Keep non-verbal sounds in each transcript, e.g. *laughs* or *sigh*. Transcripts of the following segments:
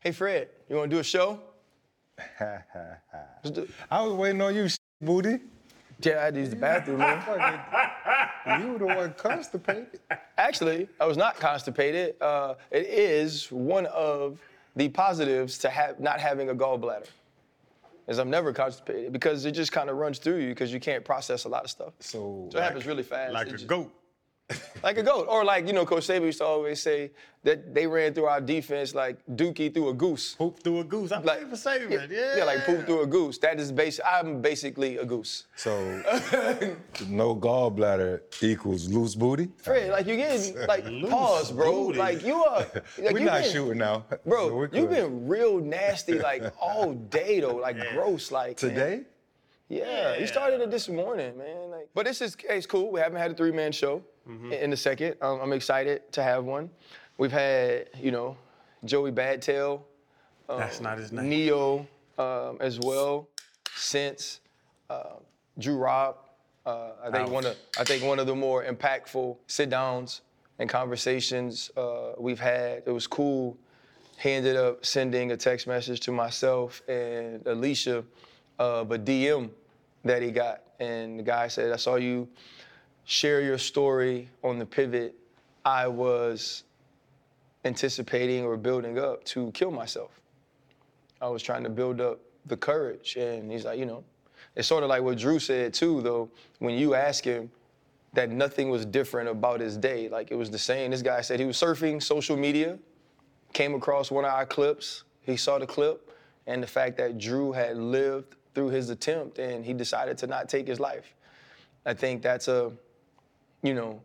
Hey Fred, you want to do a show? *laughs* Do- I was waiting on you, *laughs* booty. Yeah, I had to use the bathroom, man. You were the one constipated. Actually, I was not constipated. Uh, it is one of the positives to have not having a gallbladder. Is I'm never constipated because it just kind of runs through you because you can't process a lot of stuff. So, So it happens really fast. Like It a just- goat. *laughs* Like a goat. Or like, you know, Coach Saban used to always say that they ran through our defense like Dookie through a goose. Poop through a goose. I Like like for Saban. Yeah. Yeah, like poop through a goose. That is basic. I'm basically a goose. so *laughs* no gallbladder equals loose booty. Fred, like you getting *laughs* like Loose pause, bro. booty. Like you are. Like, We're you not been- shooting now, Bro, we're you've been real nasty like all day though, like gross, like man. Yeah, you started it this morning, man. Like, but this is it's cool. We haven't had a three man show Mm-hmm. in, a second. Um, I'm excited to have one. We've had you know Joey Badtail, That's not his name. Ne-Yo um, as well, since uh, Drew Rob. Uh, I think Ouch. one of I think one of the more impactful sit downs and conversations uh, we've had. It was cool. He ended up sending a text message to myself and Alicia of a DM that he got, and the guy said, "I saw you share your story on the pivot. I was anticipating or building up to kill myself." I was trying to build up the courage. And he's like, you know, it's sort of like what Drew said too, though, when you ask him that nothing was different about his day. Like it was the same. This guy said he was surfing social media, came across one of our clips. He saw the clip and the fact that Drew had lived through his attempt and he decided to not take his life. I think that's a, you know,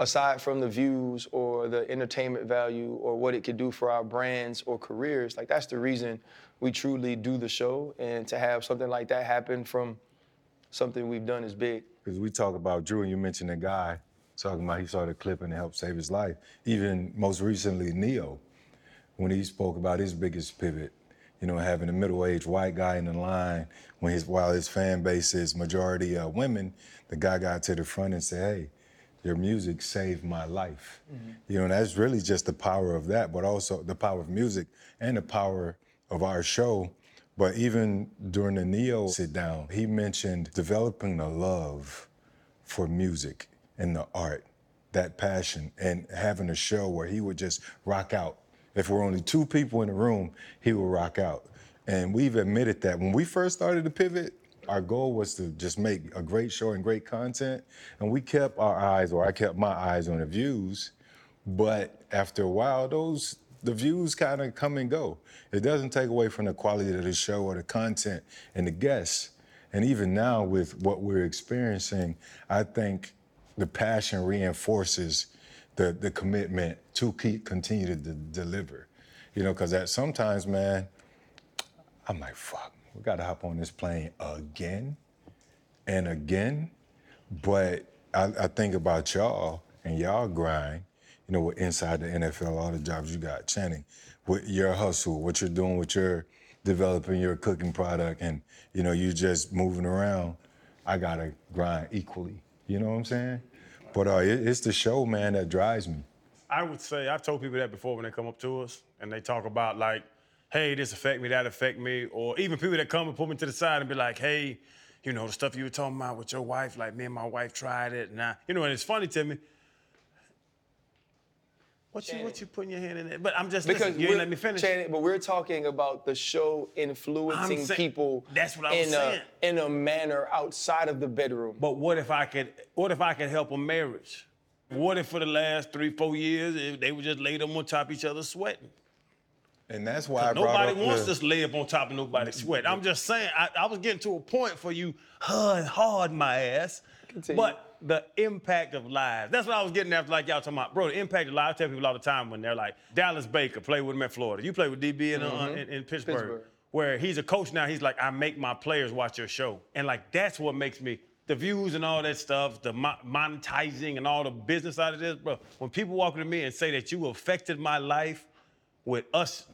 aside from the views or the entertainment value or what it could do for our brands or careers, like that's the reason we truly do the show. And to have something like that happen from something we've done is big. Because we talk about Drew, and you mentioned a guy talking about he saw the clip and it helped save his life. Even most recently, Ne-Yo, when he spoke about his biggest pivot, you know, having a middle-aged white guy in the line when his while his fan base is majority uh, women, the guy got to the front and said, "Hey, your music saved my life." You know, and that's really just the power of that, but also the power of music and the power of our show. But even during the Ne-Yo sit down, he mentioned developing a love for music and the art, that passion, and having a show where he would just rock out. If we're only two people in the room, he will rock out. And we've admitted that when we first started the pivot, our goal was to just make a great show and great content. And we kept our eyes, or I kept my eyes on the views. But after a while, those the views kind of come and go. It doesn't take away from the quality of the show or the content and the guests. And even now, with what we're experiencing, I think the passion reinforces the the commitment to keep continue to de- deliver. You know, because at sometimes, man, I'm like, fuck, we got to hop on this plane again and again. But I, I think about y'all and y'all grind, you know, with inside the NFL, all the jobs you got, Channing, with your hustle, what you're doing with your developing your cooking product, and you know, you just moving around. I gotta grind equally. You know what I'm saying? But uh, it, it's the show, man, that drives me. I would say I've told people that before when they come up to us and they talk about like, hey, this affect me, that affect me, or even people that come and pull me to the side and be like, hey, you know, the stuff you were talking about with your wife, like me and my wife tried it, and I, you know, and it's funny to me. What you what you putting your hand in there? But I'm just Because listen, you ain't we're- let me finish. Channing, but we're talking about the show influencing I'm say- people That's what I was in saying. a in a manner outside of the bedroom. But what if I could? What if I could help a marriage? What if for the last three, four years if they were just lay them on top of each other sweating? And that's why I Nobody up wants the- to lay up on top of nobody's mm-hmm. sweat. I'm just saying, I, I was getting to a point for you hard, hard my ass. Continue. But the impact of lives. That's what I was getting after, like y'all talking about. Bro, the impact of lives, I tell people all the time when they're like, Dallas Baker played with him at Florida. You played with DB in, uh, in, in Pittsburgh, Pittsburgh. Where he's a coach now, he's like, I make my players watch your show. And like, that's what makes me, the views and all that stuff, the mo- monetizing and all the business side of this, bro. When people walk to me and say that you affected my life with us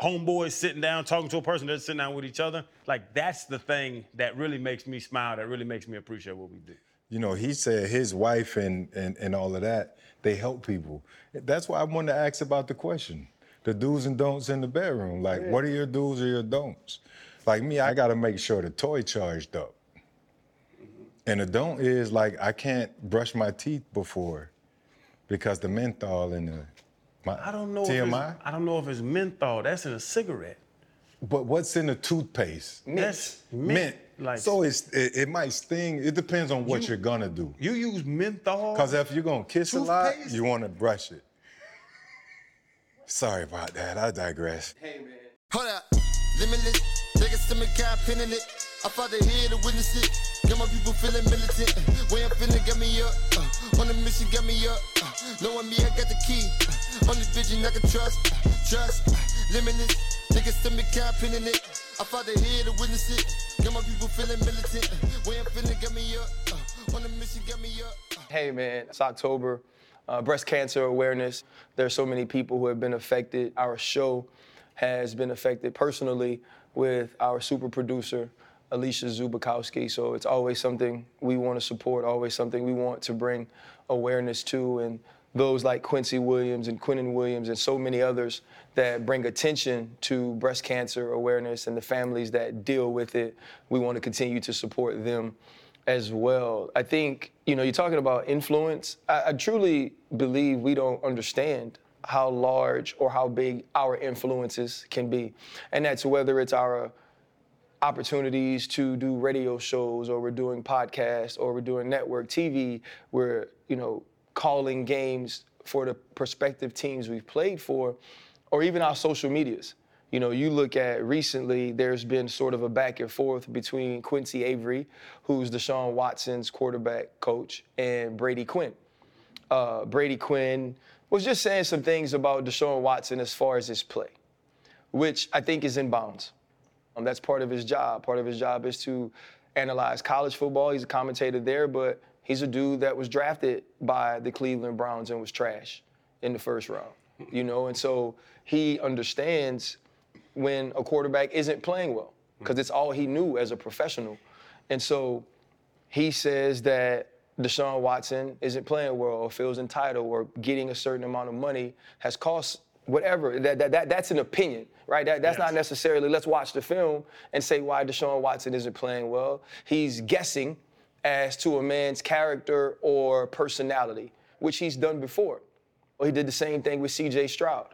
homeboys sitting down talking to a person that's sitting down with each other, like that's the thing that really makes me smile, that really makes me appreciate what we do. You know, he said his wife and, and, and all of that, they help people. That's why I wanted to ask about the question. the do's and don'ts in the bedroom. Like, yeah. what are your do's or your don'ts? Like me, I got to make sure the toy charged up. Mm-hmm. And the don't is like I can't brush my teeth before because the menthol in the my I don't know TMI. I don't know if it's menthol. That's in a cigarette. But what's in the toothpaste? Mint. That's mint. mint. Like so, it's it, it, might sting. It depends on what you, are gonna do. You use menthol. Because if you're gonna kiss toothpaste? a lot, you want to brush it. Sorry about that. I digress. Hey man. Hold up. Limitless. Take a stomach, pinning it. I fought the head to witness it. Got my people feeling militant. Way I'm feeling, got me up. Uh, on mission, got me up. Uh, knowing me, I got the key. Uh, only vision I can trust. Uh, trust. Uh, limitless. To me, pinning it. I fought the head to witness it. Got my people feeling militant. Way I'm feeling, got me up. Uh, on mission, got me up. Uh. Hey, man, it's October. Uh, breast cancer awareness. There are so many people who have been affected. Our show has been affected personally with our super producer, Alicia Zubikowski. So it's always something we want to support, always something we want to bring awareness to. And those like Quincy Williams and Quinnen Williams and so many others that bring attention to breast cancer awareness and the families that deal with it, we want to continue to support them as well. I think, you know, you're talking about influence. I, I truly believe we don't understand how large or how big our influences can be. And that's whether it's our opportunities to do radio shows or we're doing podcasts or we're doing network TV, we're, you know, calling games for the prospective teams we've played for, or even our social medias. You know, you look at recently, there's been sort of a back and forth between Quincy Avery, who's Deshaun Watson's quarterback coach, and Brady Quinn. Uh, Brady Quinn was just saying some things about Deshaun Watson as far as his play, which I think is in bounds. Um, that's part of his job. Part of his job is to analyze college football. He's a commentator there, but he's a dude that was drafted by the Cleveland Browns and was trash in the first round. You know, and so he understands when a quarterback isn't playing well because it's all he knew as a professional. And so he says that Deshaun Watson isn't playing well or feels entitled or getting a certain amount of money has cost whatever. That, that, that, that's an opinion, right? That, that's yes. not necessarily let's watch the film and say why Deshaun Watson isn't playing well. He's guessing as to a man's character or personality, which he's done before. Well, he did the same thing with CJ Stroud.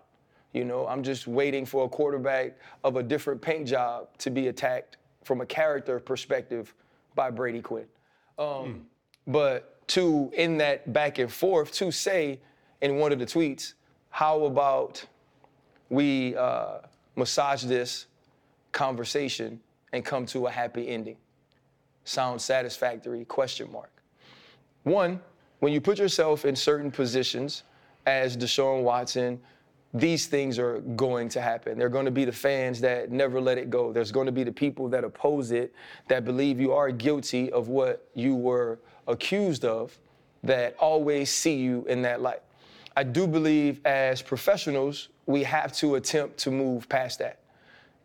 You know, I'm just waiting for a quarterback of a different paint job to be attacked from a character perspective by Brady Quinn. Um, mm. But to, in that back and forth, to say in one of the tweets, how about we uh, massage this conversation and come to a happy ending? Sounds satisfactory? Question mark. One, when you put yourself in certain positions as Deshaun Watson, these things are going to happen. There are going to be the fans that never let it go. There's going to be the people that oppose it, that believe you are guilty of what you were accused of, that always see you in that light. I do believe as professionals, we have to attempt to move past that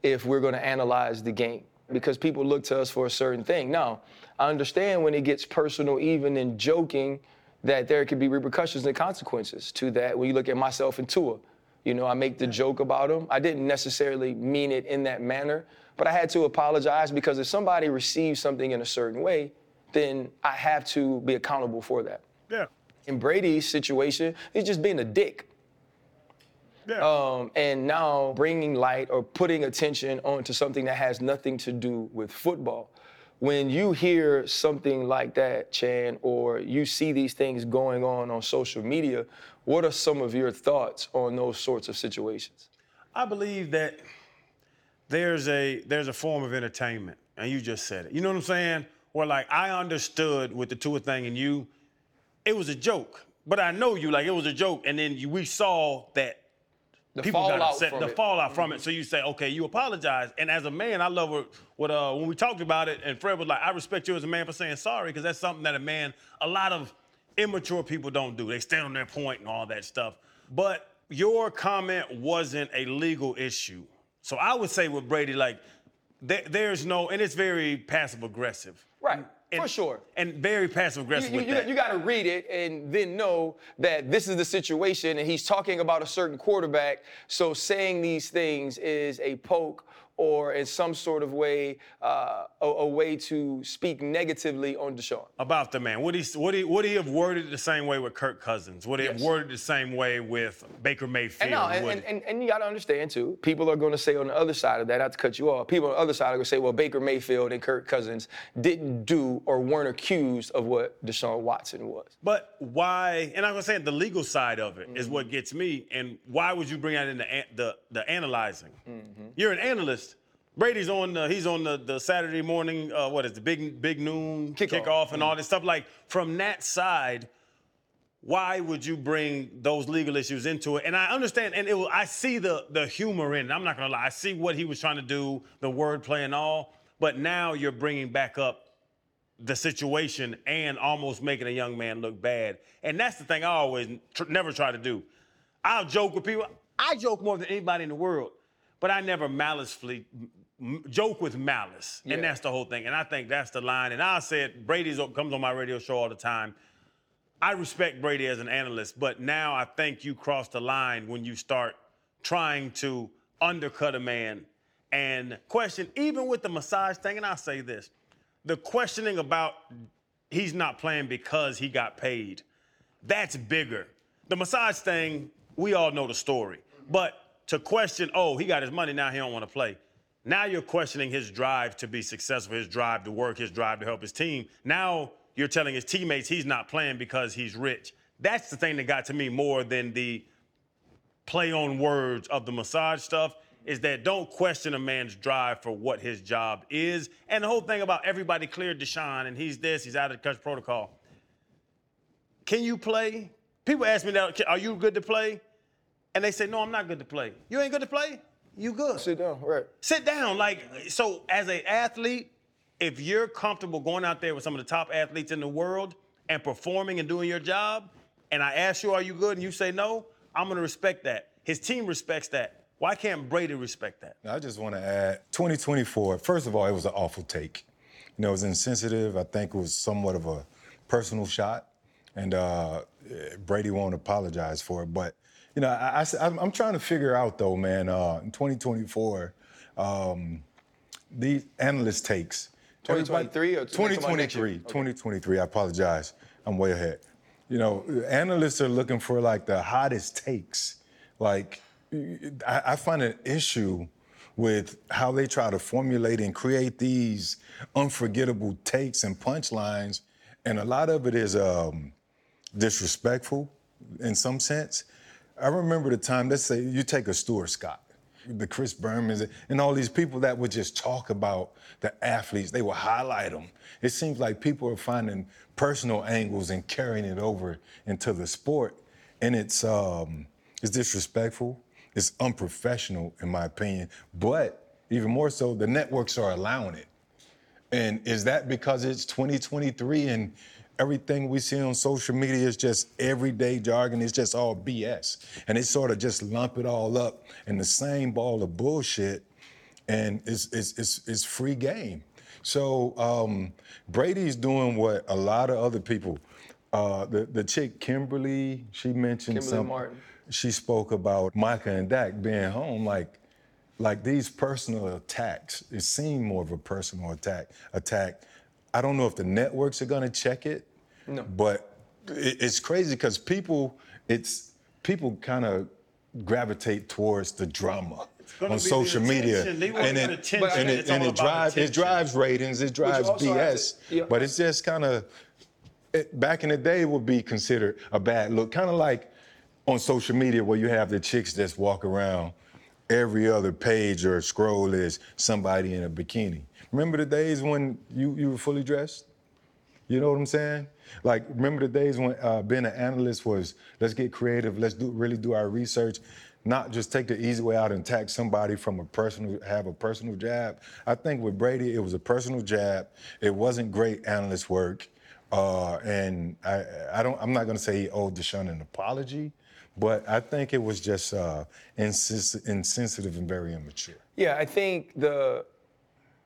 if we're going to analyze the game because people look to us for a certain thing. Now, I understand when it gets personal, even in joking, that there could be repercussions and consequences to that. When you look at myself and Tua, you know, I make the joke about him. I didn't necessarily mean it in that manner, but I had to apologize because if somebody receives something in a certain way, then I have to be accountable for that. Yeah. In Brady's situation, he's just being a dick. Yeah. Um, and now bringing light or putting attention onto something that has nothing to do with football. When you hear something like that, Chan, or you see these things going on on social media, what are some of your thoughts on those sorts of situations? I believe that there's a there's a form of entertainment, and you just said it. You know what I'm saying? Where like I understood with the Tua thing and you, it was a joke. But I know you like it was a joke, and then you, we saw that the people fallout got upset, from the it. fallout from it. So you say, okay, you apologize. And as a man, I love what, what uh, when we talked about it, and Fred was like, I respect you as a man for saying sorry, because that's something that a man, a lot of immature people don't do. They stand on their point and all that stuff. But your comment wasn't a legal issue. So I would say with Brady, like, there, there's no, and it's very passive aggressive. Right. And, For sure. And very passive aggressive you, with you, that. you got to read it and then know that this is the situation and he's talking about a certain quarterback. So saying these things is a poke or in some sort of way uh, a, a way to speak negatively on Deshaun. about the man. Would he would he would he have worded it the same way with Kirk Cousins? Would he have worded it the same way with Baker Mayfield? And, no, and, and, and, and you got to understand too. People are going to say on the other side of that, not to cut you off. People on the other side are going to say, well, Baker Mayfield and Kirk Cousins didn't do or weren't accused of what Deshaun Watson was. But why? And I'm saying the legal side of it is Mm-hmm. what gets me. And why would you bring that in the the, the analyzing? Mm-hmm. You're an analyst. Brady's on the, he's on the, the Saturday morning. Uh, what is the big big noon Kickoff. kickoff and all this stuff? Like from that side, why would you bring those legal issues into it? And I understand, and it, I see the the humor in it. I'm not gonna lie. I see what he was trying to do, the wordplay and all. But now you're bringing back up the situation and almost making a young man look bad. And that's the thing I always tr- never try to do. I'll joke with people. I joke more than anybody in the world, but I never malicefully joke with malice. Yeah. And that's the whole thing. And I think that's the line. And I said, Brady's comes on my radio show all the time. I respect Brady as an analyst, but now I think you cross the line when you start trying to undercut a man and question, even with the massage thing. And I'll say this the questioning about he's not playing because he got paid, that's bigger. The massage thing, we all know the story. But to question, oh, he got his money, now he don't want to play. Now you're questioning his drive to be successful, his drive to work, his drive to help his team. Now you're telling his teammates he's not playing because he's rich. That's the thing that got to me more than the play on words of the massage stuff is that don't question a man's drive for what his job is. And the whole thing about everybody cleared Deshaun and he's this, he's out of the coach protocol. Can you play? People ask me that, are you good to play? And they say, no, I'm not good to play. You ain't good to play? You good. Sit down, right? Sit down. Like, so as an athlete, if you're comfortable going out there with some of the top athletes in the world and performing and doing your job, and I ask you, are you good? And you say no, I'm gonna respect that. His team respects that. Why can't Brady respect that? I just want to add 2024, first of all, it was an awful take. You know, it was insensitive. I think it was somewhat of a personal shot. And uh, Brady won't apologize for it. But, you know, I, am trying to figure out, though, man, uh, in 2024, um, these analyst takes. 2023 or 2023. Okay. 2023. I apologize. I'm way ahead. You know, analysts are looking for like the hottest takes. Like, I, I find an issue with how they try to formulate and create these unforgettable takes and punchlines, and a lot of it is um, disrespectful in some sense. I remember the time, let's say you take a Stuart Scott, the Chris Bermans, and all these people that would just talk about the athletes, they would highlight them. It seems like people are finding personal angles and carrying it over into the sport, and it's um, it's disrespectful. It's unprofessional, in my opinion. But even more so, the networks are allowing it. And is that because it's 2023 and everything we see on social media is just everyday jargon? It's just all BS. And they sort of just lump it all up in the same ball of bullshit. And it's, it's, it's, it's free game. So um, Brady's doing what a lot of other people, uh, the, the chick Kimberly, she mentioned Kimberly something. Martin. She spoke about Micah and Dak being home. Like, like these personal attacks, it seemed more of a personal attack. Attack. I don't know if the networks are gonna check it, No. but it, it's crazy because people, it's people kind of gravitate towards the drama on be the social media, attention. They want and it, attention. and it, and it about drives it drives ratings, it drives BS, to- yeah. but it's just kind of it, back in the day it would be considered a bad look, kind of like on social media where you have the chicks just walk around. Every other page or scroll is somebody in a bikini. Remember the days when you, you were fully dressed? You know what I'm saying? Like, remember the days when uh, being an analyst was let's get creative, let's do really do our research, not just take the easy way out and attack somebody from a personal have a personal jab. I think with Brady, it was a personal jab. It wasn't great analyst work, uh, and I I don't I'm not gonna say he owed Deshaun an apology, but I think it was just uh, insens- insensitive and very immature. Yeah, I think the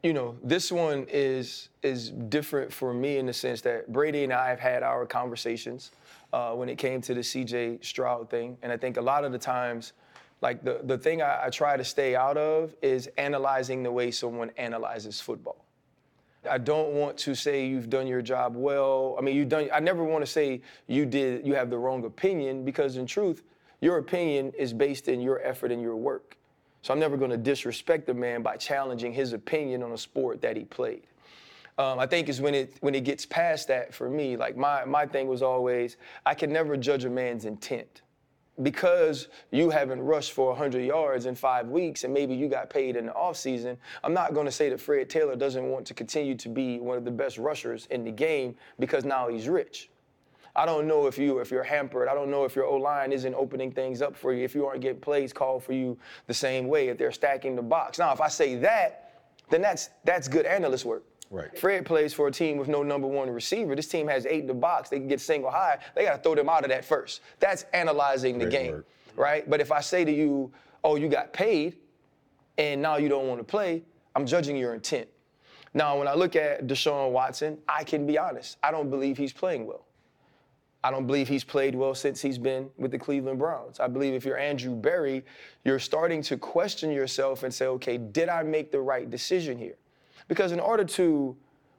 you know, this one is is different for me in the sense that Brady and I have had our conversations uh, when it came to the C.J. Stroud thing, and I think a lot of the times, like the the thing I, I try to stay out of is analyzing the way someone analyzes football. I don't want to say you've done your job well. I mean, you've done. I never want to say you did. You have the wrong opinion because, in truth, your opinion is based in your effort and your work. So I'm never going to disrespect the man by challenging his opinion on a sport that he played. Um, I think is when it when it gets past that for me. Like my my thing was always I can never judge a man's intent because you haven't rushed for 100 yards in five weeks and maybe you got paid in the offseason, I'm not going to say that Fred Taylor doesn't want to continue to be one of the best rushers in the game because now he's rich. I don't know if you if you're hampered. I don't know if your O line isn't opening things up for you. If you aren't getting plays called for you the same way. If they're stacking the box. Now, if I say that, then that's that's good analyst work. Right. Fred plays for a team with no number one receiver. This team has eight in the box. They can get single high. They got to throw them out of that first. That's analyzing the Great game, work. right? But if I say to you, "Oh, you got paid," and now you don't want to play, I'm judging your intent. Now, when I look at Deshaun Watson, I can be honest. I don't believe he's playing well. I don't believe he's played well since he's been with the Cleveland Browns. I believe if you're Andrew Berry, you're starting to question yourself and say, okay, did I make the right decision here? Because in order to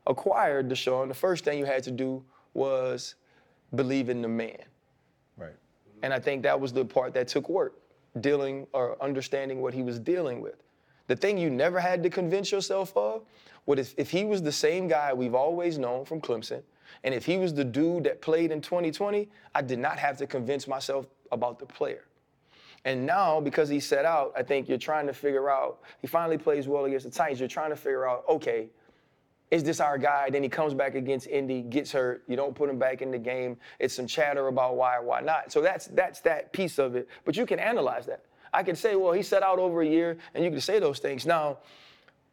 acquire Deshaun, the first thing you had to do was believe in the man. Right. And I think that was the part that took work, dealing or understanding what he was dealing with. The thing you never had to convince yourself of was if, if he was the same guy we've always known from Clemson, and if he was the dude that played in 2020, I did not have to convince myself about the player. And now, because he set out, I think you're trying to figure out, he finally plays well against the Titans. You're trying to figure out, okay, is this our guy? Then he comes back against Indy, gets hurt. You don't put him back in the game. It's some chatter about why or why not. So that's that's that piece of it. But you can analyze that. I can say, well, he set out over a year, and you can say those things. Now,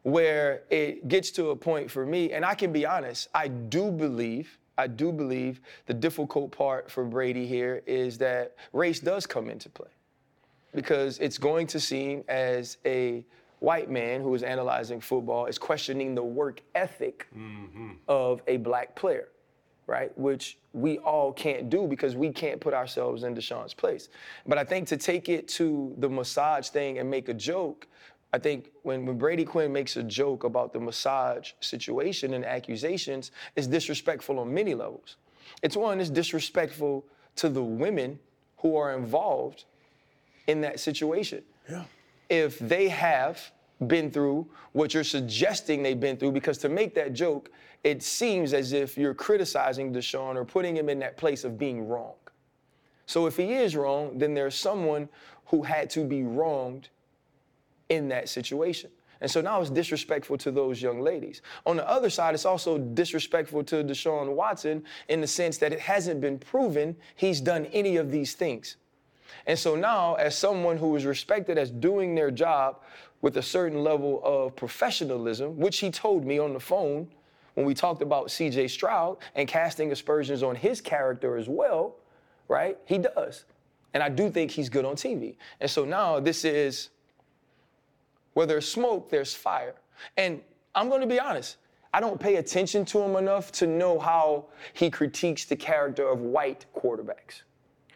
where it gets to a point for me, and I can be honest, I do believe, I do believe the difficult part for Brady here is that race does come into play. Because it's going to seem as a white man who is analyzing football is questioning the work ethic mm-hmm. of a black player, right? Which we all can't do because we can't put ourselves in Deshaun's place. But I think to take it to the massage thing and make a joke, I think when, when Brady Quinn makes a joke about the massage situation and accusations, it's disrespectful on many levels. It's one, it's disrespectful to the women who are involved in that situation. Yeah. If they have been through what you're suggesting they've been through, because to make that joke, it seems as if you're criticizing Deshaun or putting him in that place of being wrong. So if he is wrong, then there's someone who had to be wronged in that situation. And so now it's disrespectful to those young ladies. On the other side, it's also disrespectful to Deshaun Watson in the sense that it hasn't been proven he's done any of these things. And so now, as someone who is respected as doing their job with a certain level of professionalism, which he told me on the phone when we talked about CJ Stroud and casting aspersions on his character as well, right? He does. And I do think he's good on TV. And so now this is where there's smoke, there's fire. And I'm going to be honest, I don't pay attention to him enough to know how he critiques the character of white quarterbacks.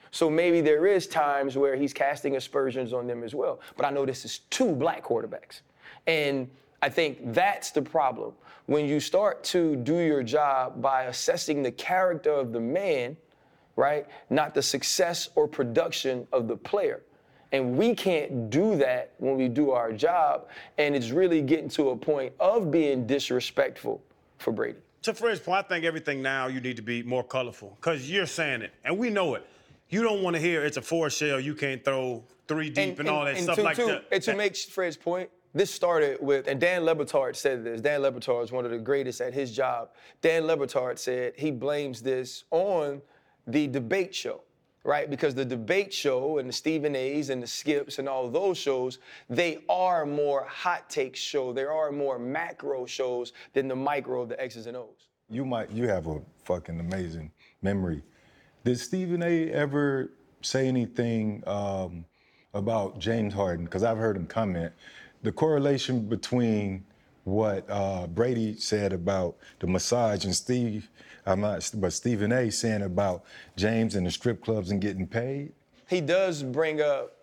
So maybe there is times where he's casting aspersions on them as well. But I know this is two black quarterbacks. And I think that's the problem. When you start to do your job by assessing the character of the man, right, not the success or production of the player. And we can't do that when we do our job. And it's really getting to a point of being disrespectful for Brady. To Fred's point, I think everything now you need to be more colorful because you're saying it, and we know it. You don't want to hear it's a four shell, you can't throw three deep and, all that stuff to, like to, that. And to make Fred's point, this started with, and Dan Le Batard said this. Dan Le Batard is one of the greatest at his job. Dan Le Batard said he blames this on the debate show, right? Because the debate show and the Stephen A's and the Skips and all those shows, they are more hot take show. They are more macro shows than the micro of the X's and O's. You might you have a fucking amazing memory. Did Stephen A. ever say anything um, about James Harden? Because I've heard him comment the correlation between what uh, Brady said about the massage and Steve, I'm not, but Stephen A. saying about James and the strip clubs and getting paid. He does bring up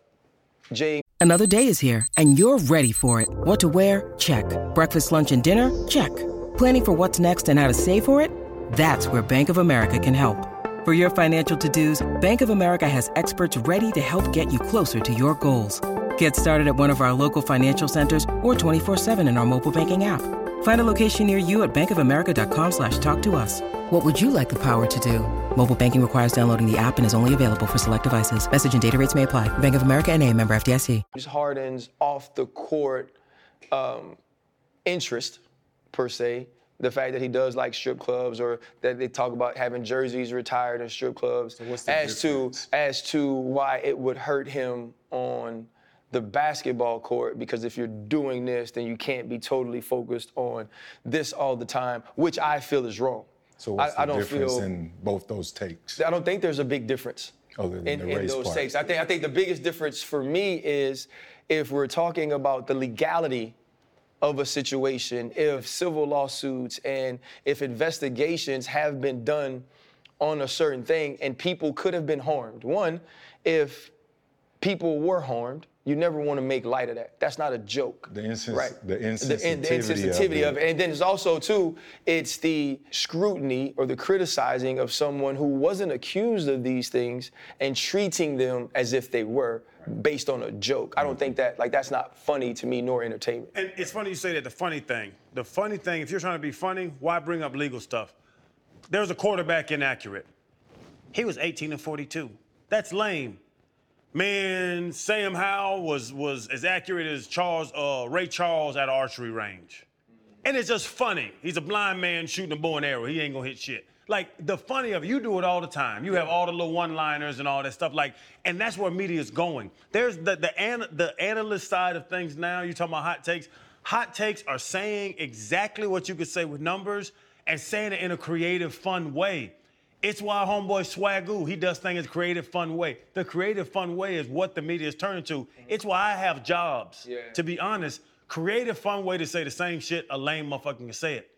James. Another day is here, and you're ready for it. What to wear? Check. Breakfast, lunch, and dinner? Check. Planning for what's next and how to save for it? That's where Bank of America can help. For your financial to-dos, Bank of America has experts ready to help get you closer to your goals. Get started at one of our local financial centers or 24-7 in our mobile banking app. Find a location near you at bankofamerica.com slash talk to us. What would you like the power to do? Mobile banking requires downloading the app and is only available for select devices. Message and data rates may apply. Bank of America and a member FDIC. Harden's off the court um, interest, per se. The fact that he does like strip clubs, or that they talk about having jerseys retired in strip clubs, what's the as difference? to as to why it would hurt him on the basketball court. Because if you're doing this, then you can't be totally focused on this all the time, which I feel is wrong. So what's I, I the don't difference feel. in both those takes? I don't think there's a big difference in, in those part. takes. I think I think the biggest difference for me is if we're talking about the legality of a situation, if civil lawsuits and if investigations have been done on a certain thing and people could have been harmed. One, if people were harmed, you never want to make light of that. That's not a joke. The insens- right. the in- insensitivity of of it. it. And then it's also too, it's the scrutiny or the criticizing of someone who wasn't accused of these things and treating them as if they were based on a joke. I don't think that like that's not funny to me nor entertainment. And it's funny you say that. The funny thing, the funny thing, if you're trying to be funny, why bring up legal stuff? There's a quarterback inaccurate. He was 18 and 42. That's lame. Man, Sam Howell was was as accurate as Charles uh, Ray Charles at archery range. And it's just funny. He's a blind man shooting a bow and arrow. He ain't gonna hit shit. Like the funny of you do it all the time. You have all the little one-liners and all that stuff. Like, and that's where media is going. There's the the an, the analyst side of things now. You talking about hot takes. Hot takes are saying exactly what you could say with numbers and saying it in a creative, fun way. It's why homeboy Swagoo, he does things in a creative, fun way. The creative, fun way is what the media is turning to. It's why I have jobs. Yeah. To be honest, creative, fun way to say the same shit a lame motherfucker can say it.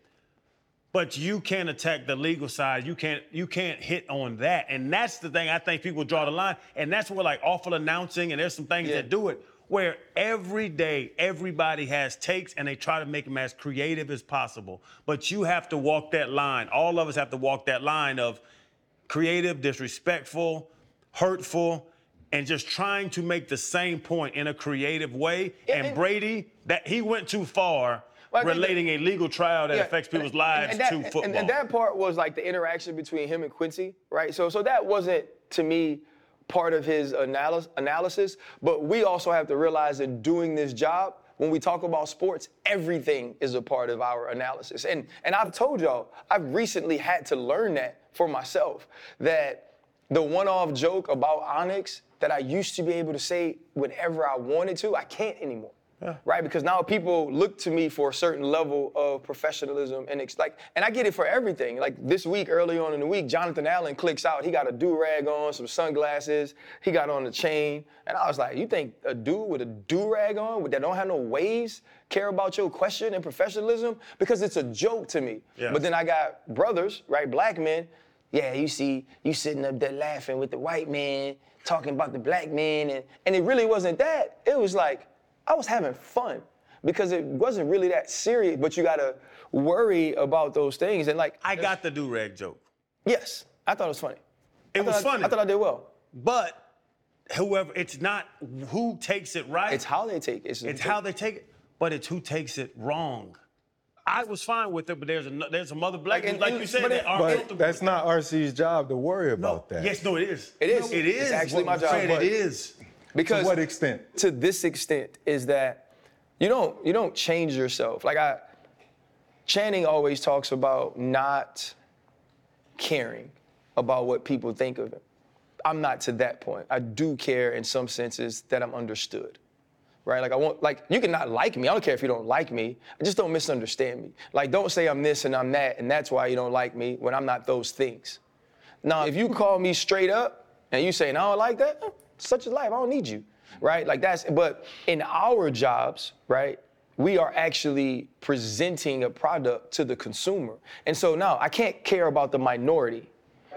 But you can't attack the legal side. You can't you can't hit on that. And that's the thing I think people draw the line. And that's where like awful announcing and there's some things Yeah. that do it where every day everybody has takes and they try to make them as creative as possible. But you have to walk that line. All of us have to walk that line of creative, disrespectful, hurtful, and just trying to make the same point in a creative way. Yeah, and and- Brady, that he went too far Well, relating a legal trial that Yeah, affects people's and- lives and that, to and- football. And, that part was like the interaction between him and Quincy, right? So, so that wasn't to me part of his analysis. Analysis, but we also have to realize that doing this job, when we talk about sports, everything is a part of our analysis. And and I've told y'all, I've recently had to learn that for myself. That the one-off joke about Onyx that I used to be able to say whenever I wanted to, I can't anymore. Right? Because now people look to me for a certain level of professionalism and it's like, and I get it for everything. Like this week, early on in the week, Jonathan Allen clicks out. He got a do rag on, some sunglasses. He got on the chain, and I was like, you think a dude with a do rag on that don't have no waves care about your question and professionalism? Because it's a joke to me. Yeah. But then I got brothers, right, black men. Yeah, you see, you sitting up there laughing with the white man, talking about the black man, and, and it really wasn't that. It was like, I was having fun because it wasn't really that serious, but you gotta worry about those things. And like, I got the do rag joke. yes, I thought it was funny. It I was thought I- funny. I thought I did well. But whoever, it's not who takes it right. It's how they take it. It's how they take it, but it's who takes it wrong. I was fine with it, but there's a, there's some other black Like, and- like and- you said, but that it- aren't But that's not RC's job to worry about that. Yes, no, it is. It is. It It's is. actually my job, saying, but- It is. Because To what extent? to this extent is that you don't you don't change yourself. Like I Channing always talks about not caring about what people think of him. I'm not to that point. I do care in some senses that I'm understood. Right? Like I want like you can not like me. I don't care if you don't like me. I Just don't misunderstand me. Like don't say I'm this and I'm that and that's why you don't like me when I'm not those things. Now, if you call me straight up and you say, "No, I don't like that," such is life. I don't need you, right? Like that's. But in our jobs, right, we are actually presenting a product to the consumer. And so now I can't care about the minority,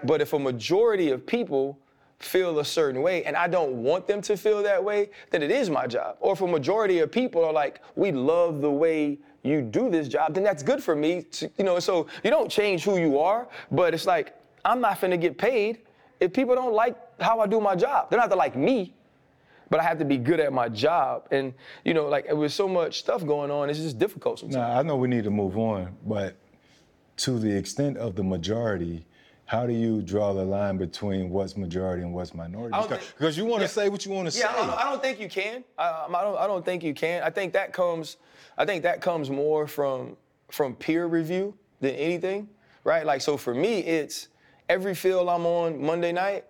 but if a majority of people feel a certain way and I don't want them to feel that way, then it is my job. Or if a majority of people are like, we love the way you do this job, then that's good for me. To, you know, so you don't change who you are, but it's like, I'm not finna get paid if people don't like how I do my job. They don't have to like me, but I have to be good at my job. And, you know, like with so much stuff going on, it's just difficult sometimes. Now, I know we need to move on, but to the extent of the majority, how do you draw the line between what's majority and what's minority? Because, you want to yeah. say what you want to Yeah, say. I don't, I don't think you can. I, I don't. I don't think you can. I think that comes. I think that comes more from from peer review than anything, right? Like so for me, it's every field I'm on Monday night.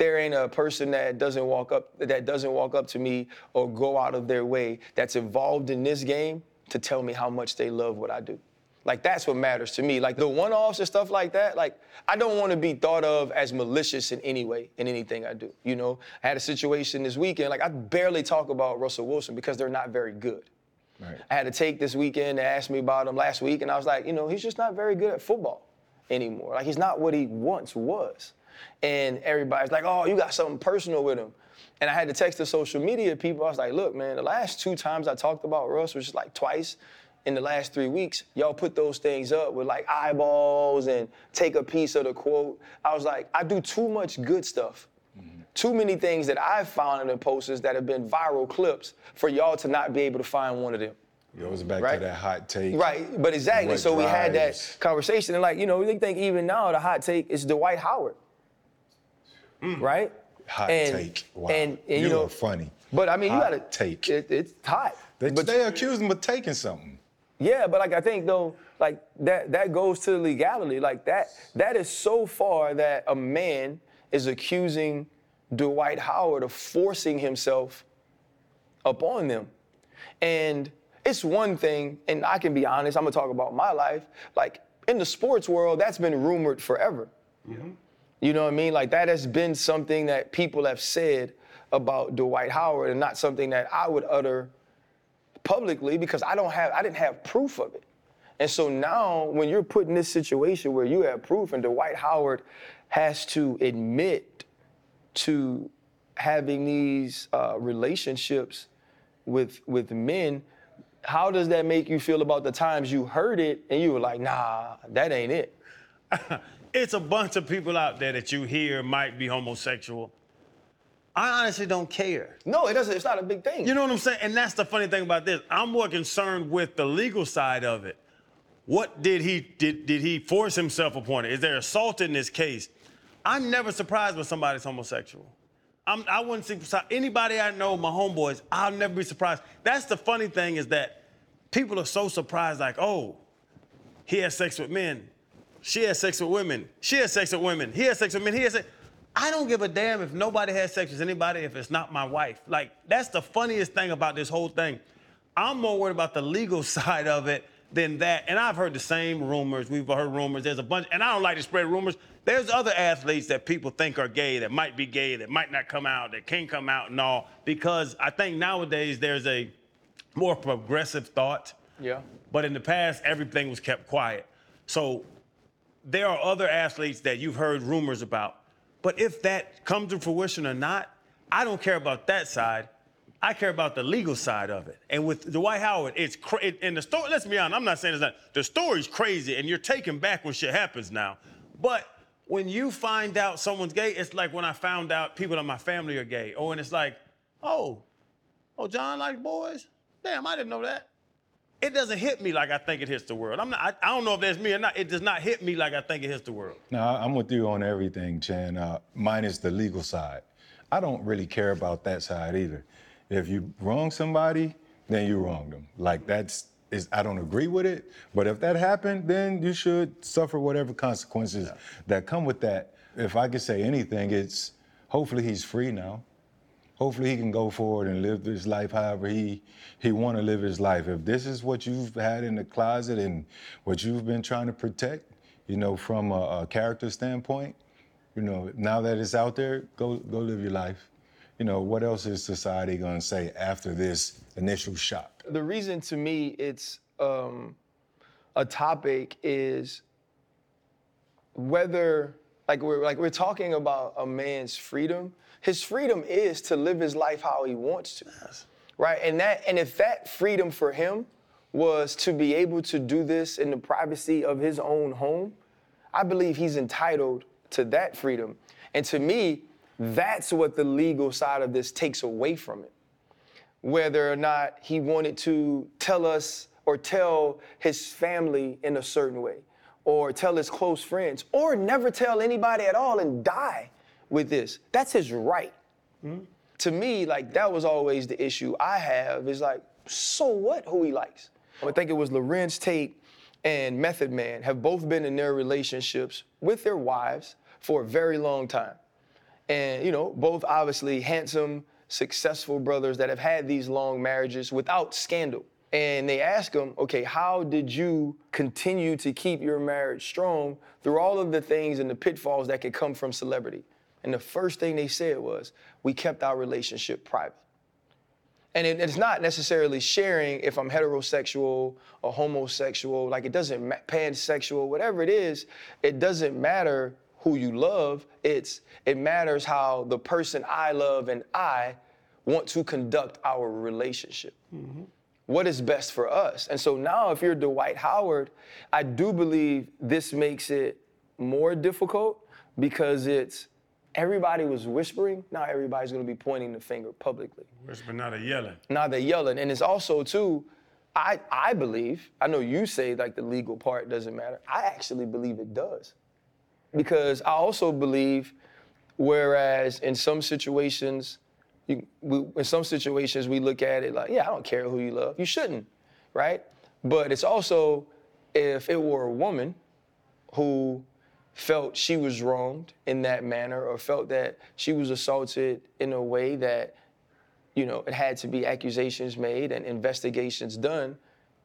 There ain't a person that doesn't walk up that doesn't walk up to me or go out of their way that's involved in this game to tell me how much they love what I do. Like that's what matters to me. Like the one-offs and stuff like that. Like I don't want to be thought of as malicious in any way in anything I do. You know, I had a situation this weekend. Like I barely talk about Russell Wilson because they're not very good. Right. I had to take this weekend to ask me about him last week, and I was like, you know, he's just not very good at football anymore. Like he's not what he once was. And everybody's like, oh, you got something personal with him. And I had to text the social media people. I was like, look, man, the last two times I talked about Russ was just like twice in the last three weeks. Y'all put those things up with like eyeballs and take a piece of the quote. I was like, I do too much good stuff. Too many things that I've found in the posters that have been viral clips for y'all to not be able to find one of them. It goes back Right. to that hot take. Right, but exactly. What So we had that conversation, and like you know, we think even now the hot take is Dwight Howard, Mm. right? Hot And- take. Wow. And, and you you know, are funny. But I mean, Hot you gotta take. It, it's hot. They, but they accused him of taking something. yeah, but like I think though, like that that goes to legality. Like that that is so far that a man is accusing Dwight Howard of forcing himself upon them. And it's one thing, and I can be honest, I'm gonna talk about my life. Like in the sports world, that's been rumored forever. You know what I mean? Like that has been something that people have said about Dwight Howard and not something that I would utter publicly because I don't have I didn't have proof of it. And so now when you're put in this situation where you have proof and Dwight Howard has to admit to having these uh, relationships with with men, how does that make you feel about the times you heard it and you were like, nah, that ain't it? *laughs* It's a bunch of people out there that you hear might be homosexual. I honestly don't care. No, it doesn't. It's not a big thing. You know what I'm saying? And that's the funny thing about this. I'm more concerned with the legal side of it. What did he did did he force himself upon it? Is there assault in this case? I'm never surprised when somebody's homosexual. I'm, I wouldn't see anybody I know, my homeboys. I'll never be surprised. That's the funny thing is that people are so surprised, like, oh, he has sex with men, she has sex with women, she has sex with women, he has sex with men, he has sex. I don't give a damn if nobody has sex with anybody if it's not my wife. Like, that's the funniest thing about this whole thing. I'm more worried about the legal *laughs* side of it than that. And I've heard the same rumors. We've heard rumors. There's a bunch, and I don't like to spread rumors. There's other athletes that people think are gay, that might be gay, that might not come out, that can't come out and all, because I think nowadays there's a more progressive thought. Yeah. But in the past, everything was kept quiet. So there are other athletes that you've heard rumors about. But if that comes to fruition or not, I don't care about that side. I care about the legal side of it. And with Dwight Howard, it's cra- it, and the story. Let's be honest. I'm not saying it's not. The story's crazy, and you're taken back when shit happens now. But when you find out someone's gay, it's like when I found out people in my family are gay. Oh, and it's like, oh, oh, John likes boys. Damn, I didn't know that it doesn't hit me like I think it hits the world. I'm not. I, I don't know if that's me or not. It does not hit me like I think it hits the world. No, I'm with you on everything, Chan. Uh, minus the legal side. I don't really care about that side either. If you wrong somebody, then you wronged them. Like that's is I don't agree with it, but if that happened, then you should suffer whatever consequences that come with that. If I could say anything, it's hopefully he's free now. Hopefully he can go forward and live his life however he he want to live his life. If this is what you've had in the closet and what you've been trying to protect, you know, from a, a character standpoint, you know, now that it's out there, go go live your life. you know, what else is society going to say after this initial shock? The reason to me it's um, a topic is whether like we're like we're talking about a man's freedom. His freedom is to live his life how he wants to. Right? And that and if that freedom for him was to be able to do this in the privacy of his own home, I believe he's entitled to that freedom. And to me, that's what the legal side of this takes away from it. Whether or not he wanted to tell us or tell his family in a certain way, or tell his close friends, or never tell anybody at all and die with this. That's his right. To me, like that was always the issue I have is like, so what who he likes? I think it was Larenz Tate and Method Man have both been in their relationships with their wives for a very long time. And, you know, both obviously handsome, successful brothers that have had these long marriages without scandal. And they ask them, okay, how did you continue to keep your marriage strong through all of the things and the pitfalls that could come from celebrity? And the first thing they said was, we kept our relationship private. And it- it's not necessarily sharing if I'm heterosexual or homosexual, like it doesn't, ma- pansexual, whatever it is, it doesn't matter who you love. It's, it matters how the person I love and I want to conduct our relationship. Mm-hmm. What is best for us? And so now, if you're Dwight Howard, I do believe this makes it more difficult because it's everybody was whispering. Now everybody's gonna be pointing the finger publicly. Whisper, not a yelling. Now they're yelling, and it's also too. I I believe. I know you say like the legal part doesn't matter. I actually believe it does, because I also believe, whereas in some situations, you, we, in some situations we look at it like, yeah, I don't care who you love. You shouldn't, right? But it's also if it were a woman who felt she was wronged in that manner or felt that she was assaulted in a way that you know, it had to be accusations made and investigations done.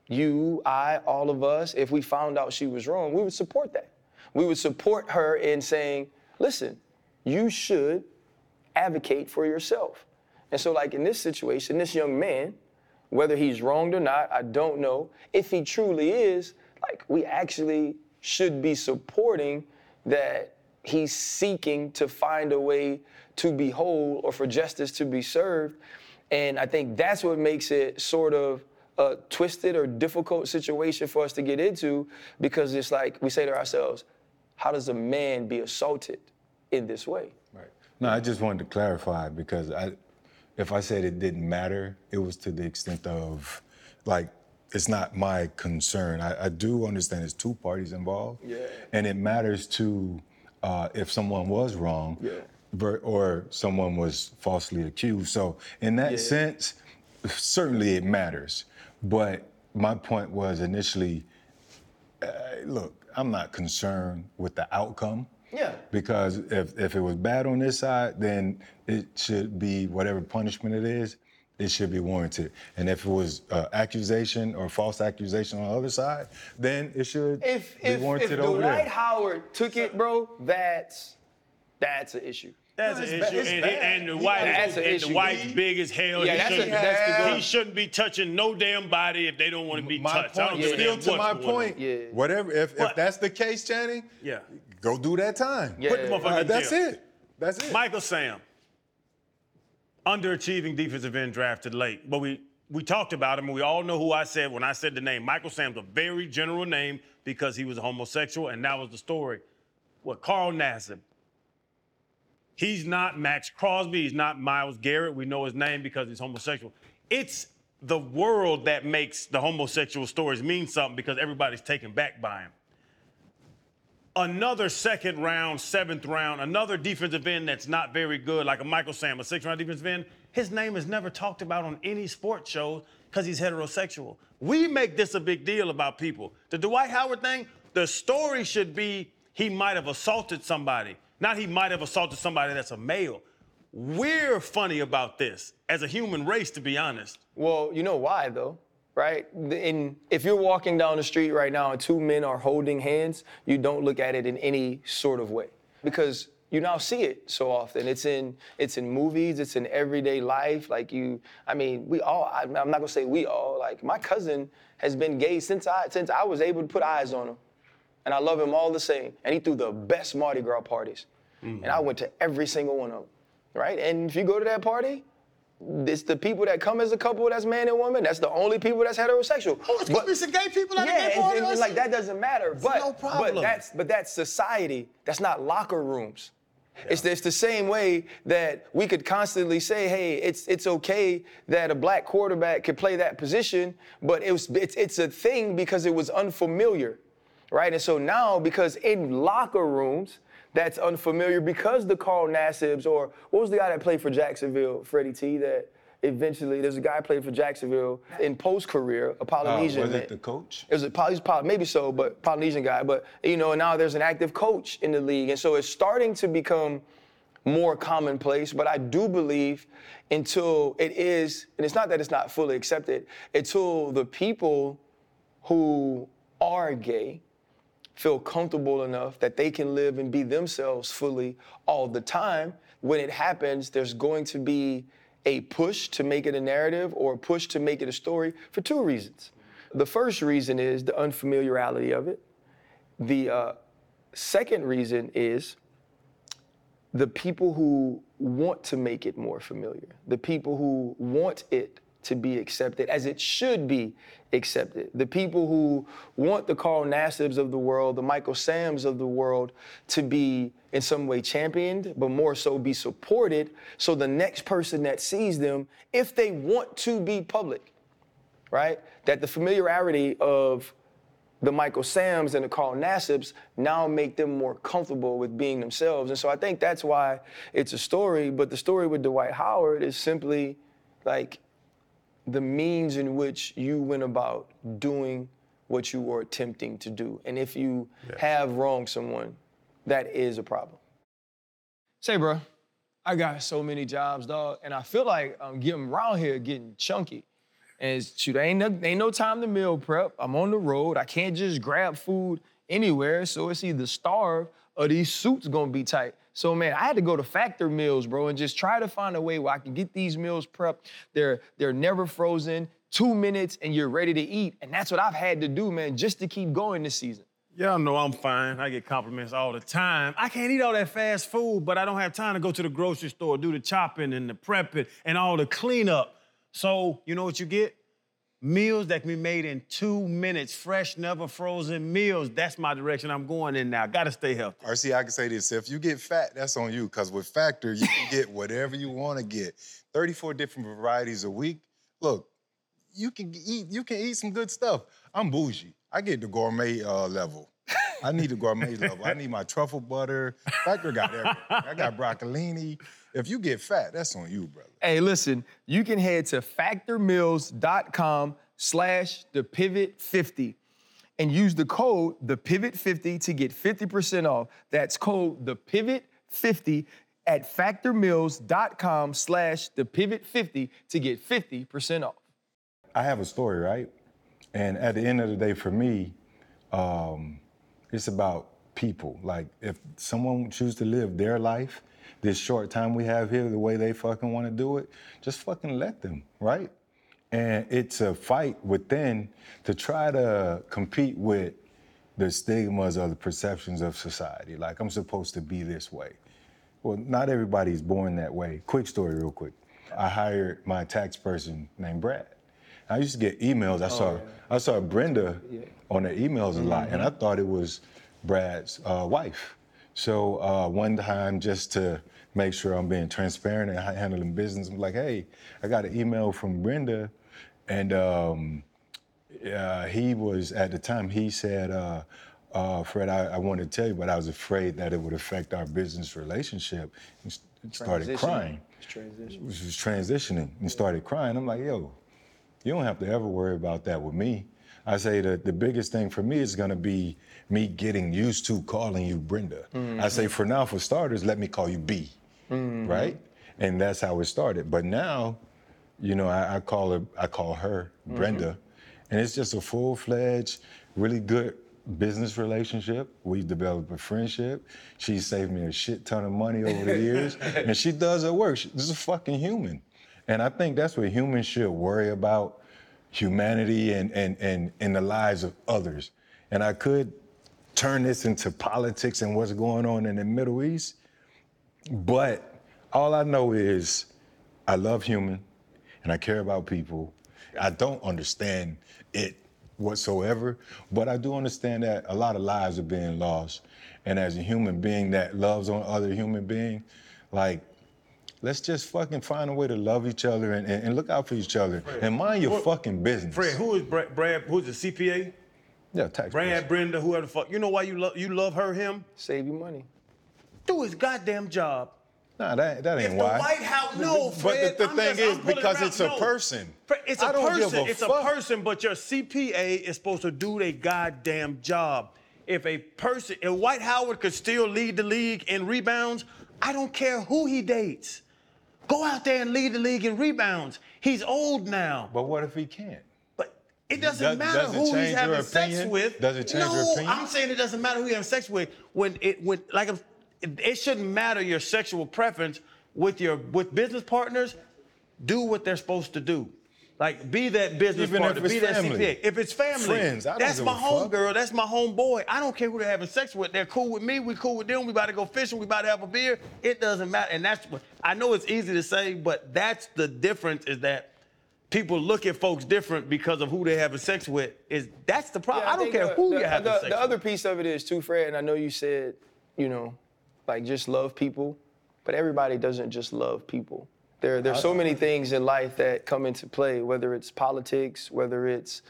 You, I, all of us, if we found out she was wrong, we would support that. We would support her in saying, listen, you should advocate for yourself. And so, like in this situation, this young man, whether he's wronged or not, I don't know. If he truly is, like, we actually should be supporting that he's seeking to find a way to be whole or for justice to be served. And I think that's what makes it sort of a twisted or difficult situation for us to get into because it's like we say to ourselves, how does a man be assaulted in this way? Right. No, I just wanted to clarify because I, if I said it didn't matter, it was to the extent of, like, it's not my concern. I, I do understand there's two parties involved. Yeah. And it matters to uh, if someone was wrong Yeah. ver- or someone was falsely accused. So in that Yeah. sense, certainly it matters. But my point was initially, uh, look, I'm not concerned with the outcome. Yeah. Because if, if it was bad on this side, then it should be whatever punishment it is, it should be warranted. And if it was uh, accusation or false accusation on the other side, then it should If be if, if warranted over Dwight there. Howard took it, bro, that's that's an issue. That's No, an issue. ba- and, bad. and the He- white, That's and issue. the white's He- big as hell. Yeah, he, that's a- shouldn't, that's the he shouldn't be touching no damn body if they don't want to be my touched. I don't give a still to my point, Yeah. whatever, if, if that's the case, Channing, Yeah. go do that time. Yeah. Put the motherfucker Uh, in that's it. That's it. Michael Sam, underachieving defensive end drafted late. But we we talked about him, and we all know who I said when I said the name. Michael Sam's a very general name because he was a homosexual, and that was the story. What Carl Nassib. He's not Maxx Crosby. He's not Myles Garrett. We know his name because he's homosexual. It's the world that makes the homosexual stories mean something because everybody's taken back by him another second round, seventh round, another defensive end that's not very good, like a Michael Sam, a six round defensive end, his name is never talked about on any sports show because he's heterosexual. We make this a big deal about people. The Dwight Howard thing, the story should be he might have assaulted somebody, not he might have assaulted somebody that's a male. We're funny about this as a human race, to be honest. Well, you know why though, right? And if you're walking down the street right now and two men are holding hands, you don't look at it in any sort of way because you now see it so often. It's in it's in movies. It's in everyday life. Like you, I mean, we all. I, I'm not gonna say we all. Like my cousin has been gay since I since I was able to put eyes on him, and I love him all the same. And he threw the best Mardi Gras parties, mm. and I went to every single one of them. Right? And if you go to that party, it's the people that come as a couple that's man and woman. That's the only people that's heterosexual. Oh, it's gonna be some gay people at a yeah, gay and- and, like that doesn't matter. But no problem. but that's but that's society. That's not locker rooms. It's, it's the same way that we could constantly say, hey, it's it's okay that a black quarterback could play that position, but it was it's it's a thing because it was unfamiliar, right? And so now because in locker rooms that's unfamiliar because the Carl Nassibs or what was the guy that played for Jacksonville, Freddie T, that eventually there's a guy played for Jacksonville in post career, a Uh, Polynesian. was it the coach? It was a Poly, Poly- maybe so, but Polynesian guy. But you know, now there's an active coach in the league, and so it's starting to become more commonplace. But I do believe until it is, and it's not that it's not fully accepted, until the people who are gay feel comfortable enough that they can live and be themselves fully all the time. When it happens, there's going to be a push to make it a narrative or a push to make it a story for two reasons. The first reason is the unfamiliarity of it. The uh, second reason is the people who want to make it more familiar, the people who want it to be accepted as it should be accepted, the people who want the Carl Nassibs of the world, the Michael Sams of the world to be in some way championed, but more so be supported so the next person that sees them, if they want to be public, right, that the familiarity of the Michael Sams and the Carl Nassibs now make them more comfortable with being themselves. And so I think that's why it's a story. But the story with Dwight Howard is simply like the means in which you went about doing what you were attempting to do. And if you have wronged someone, that is a problem. Say, bro, I got so many jobs, dog, and I feel like I'm getting around here getting chunky. And shoot, ain't no, ain't no time to meal prep. I'm on the road. I can't just grab food anywhere. So it's either starve or these suits gonna be tight. So man, I had to go to Factor Meals, bro, and just try to find a way where I can get these meals prepped. They're they're never frozen. Two minutes and you're ready to eat. And that's what I've had to do, man, just to keep going this season. Y'all know I'm fine. I get compliments all the time. I can't eat all that fast food, but I don't have time to go to the grocery store, do the chopping and the prepping and all the cleanup. So, you know what you get? Meals that can be made in two minutes, fresh, never frozen meals. That's my direction I'm going in now. Gotta stay healthy. RC, I can say this: if you get fat, that's on you. Because with Factor, you can get whatever you want to get. 34 different varieties a week. Look, you can eat. You can eat some good stuff. I'm bougie. I get the gourmet uh, level. I need the gourmet level. I need my truffle butter. Factor got everything. I got broccolini. If you get fat, that's on you, brother. Hey, listen, you can head to factormeals.com slash the pivot 50 and use the code the pivot 50 to get 50% off. That's code the pivot 50 at factormeals.com slash the pivot 50 to get 50% off. I have a story, right? And at the end of the day, for me, um, it's about people. Like, if someone chooses to live their life, this short time we have here, the way they fucking want to do it, just fucking let them, right? And it's a fight within to try to compete with the stigmas or the perceptions of society. Like, I'm supposed to be this way. Well, not everybody's born that way. Quick story, real quick. I hired my tax person named Brad. I used to get emails. I saw I saw Brenda on the emails a lot, and I thought it was Brad's uh, wife. So uh, one time, just to make sure I'm being transparent and handling business, I'm like, "Hey, I got an email from Brenda, and um, uh, he was at the time he said, uh, uh, "Fred, I, I wanted to tell you, but I was afraid that it would affect our business relationship." And started crying transition. was was transitioning and started crying. I'm like, yo, you don't have to ever worry about that with me. I say that the biggest thing for me is gonna be me getting used to calling you Brenda. I say for now, for starters, let me call you B, mm-hmm. right? And that's how it started. But now, you know, I, I call her, I call her mm-hmm. Brenda, and it's just a full-fledged, really good business relationship. We've developed a friendship. She's saved me a shit ton of money over the years, *laughs* and she does her work. She's a fucking human, and I think that's what humans should worry about: humanity and and and in the lives of others. And I could turn this into politics and what's going on in the Middle East, but all I know is I love human, and I care about people. I don't understand it whatsoever. But I do understand that a lot of lives are being lost. And as a human being that loves on other human being, like, let's just fucking find a way to love each other and, and, and look out for each other and mind your fucking business. Fred, who is Brad? Brad who's the CPA? Yeah, tax. Brad, Brenda, whoever the fuck. You know why you love you love her, him? Save you money. Do his goddamn job. Nah, that, that ain't If the. White House, no, Fred. but the, the I'm thing just- is, I'm because it it's a No. person. Fred, It's a I don't person. give a it's a person, but your CPA is supposed to do their goddamn job. If a person, if Dwight Howard could still lead the league in rebounds, I don't care who he dates. Go out there and lead the league in rebounds. He's old now. But what if he can't? It doesn't Does- matter does it who he's having sex with. Does it change no, your opinion? I'm saying it doesn't matter who you have sex with. When it when like it, it shouldn't matter your sexual preference with your with business partners. Do what they're supposed to do. Like be that business Even partner, be that family. CPA. If it's family, Friends, that's my homegirl, that's my homeboy. I don't care who they're having sex with. They're cool with me. We cool with them. We about to go fishing. We about to have a beer. It doesn't matter. And that's what I know it's easy to say, but that's the difference. Is that people look at folks different because of who they're having sex with. Is that's the problem? Yeah, I, don't care the- who the, you're having the, sex the with. other piece of it is too, Fred, and I know you said, you know, like just love people, but everybody doesn't just love people. There, there's so many things in life that come into play, whether it's politics, whether it's